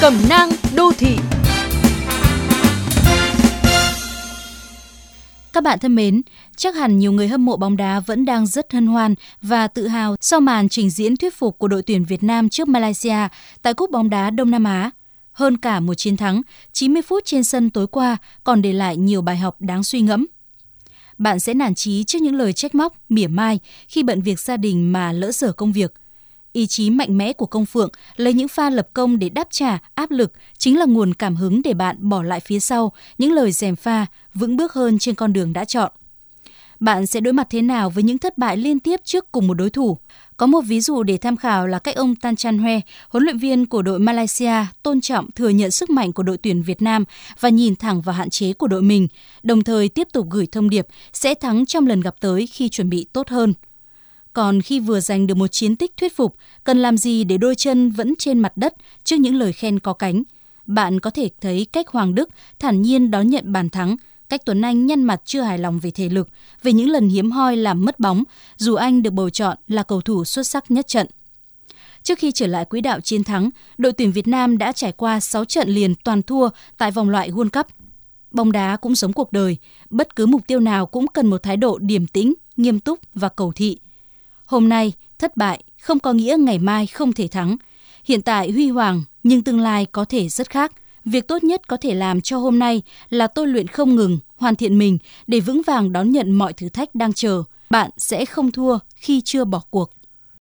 Cẩm nang đô thị Các bạn thân mến, chắc hẳn nhiều người hâm mộ bóng đá vẫn đang rất hân hoan và tự hào sau màn trình diễn thuyết phục của đội tuyển Việt Nam trước Malaysia tại Cúp bóng đá Đông Nam Á. Hơn cả một chiến thắng, 90 phút trên sân tối qua còn để lại nhiều bài học đáng suy ngẫm. Bạn sẽ nản chí trước những lời trách móc, mỉa mai khi bận việc gia đình mà lỡ dở công việc – Ý chí mạnh mẽ của công phượng lấy những pha lập công để đáp trả áp lực chính là nguồn cảm hứng để bạn bỏ lại phía sau những lời dèm pha, vững bước hơn trên con đường đã chọn. Bạn sẽ đối mặt thế nào với những thất bại liên tiếp trước cùng một đối thủ? Có một ví dụ để tham khảo là cách ông Tan Chan Hue, huấn luyện viên của đội Malaysia, tôn trọng thừa nhận sức mạnh của đội tuyển Việt Nam và nhìn thẳng vào hạn chế của đội mình, đồng thời tiếp tục gửi thông điệp sẽ thắng trong lần gặp tới khi chuẩn bị tốt hơn. Còn khi vừa giành được một chiến tích thuyết phục, cần làm gì để đôi chân vẫn trên mặt đất trước những lời khen có cánh? Bạn có thể thấy cách Hoàng Đức thản nhiên đón nhận bàn thắng, cách Tuấn Anh nhăn mặt chưa hài lòng về thể lực, về những lần hiếm hoi làm mất bóng, dù anh được bầu chọn là cầu thủ xuất sắc nhất trận. Trước khi trở lại quỹ đạo chiến thắng, đội tuyển Việt Nam đã trải qua 6 trận liền toàn thua tại vòng loại World Cup. Bóng đá cũng giống cuộc đời, bất cứ mục tiêu nào cũng cần một thái độ điềm tĩnh, nghiêm túc và cầu thị. Hôm nay, thất bại không có nghĩa ngày mai không thể thắng. Hiện tại huy hoàng, nhưng tương lai có thể rất khác. Việc tốt nhất có thể làm cho hôm nay là tôi luyện không ngừng, hoàn thiện mình để vững vàng đón nhận mọi thử thách đang chờ. Bạn sẽ không thua khi chưa bỏ cuộc.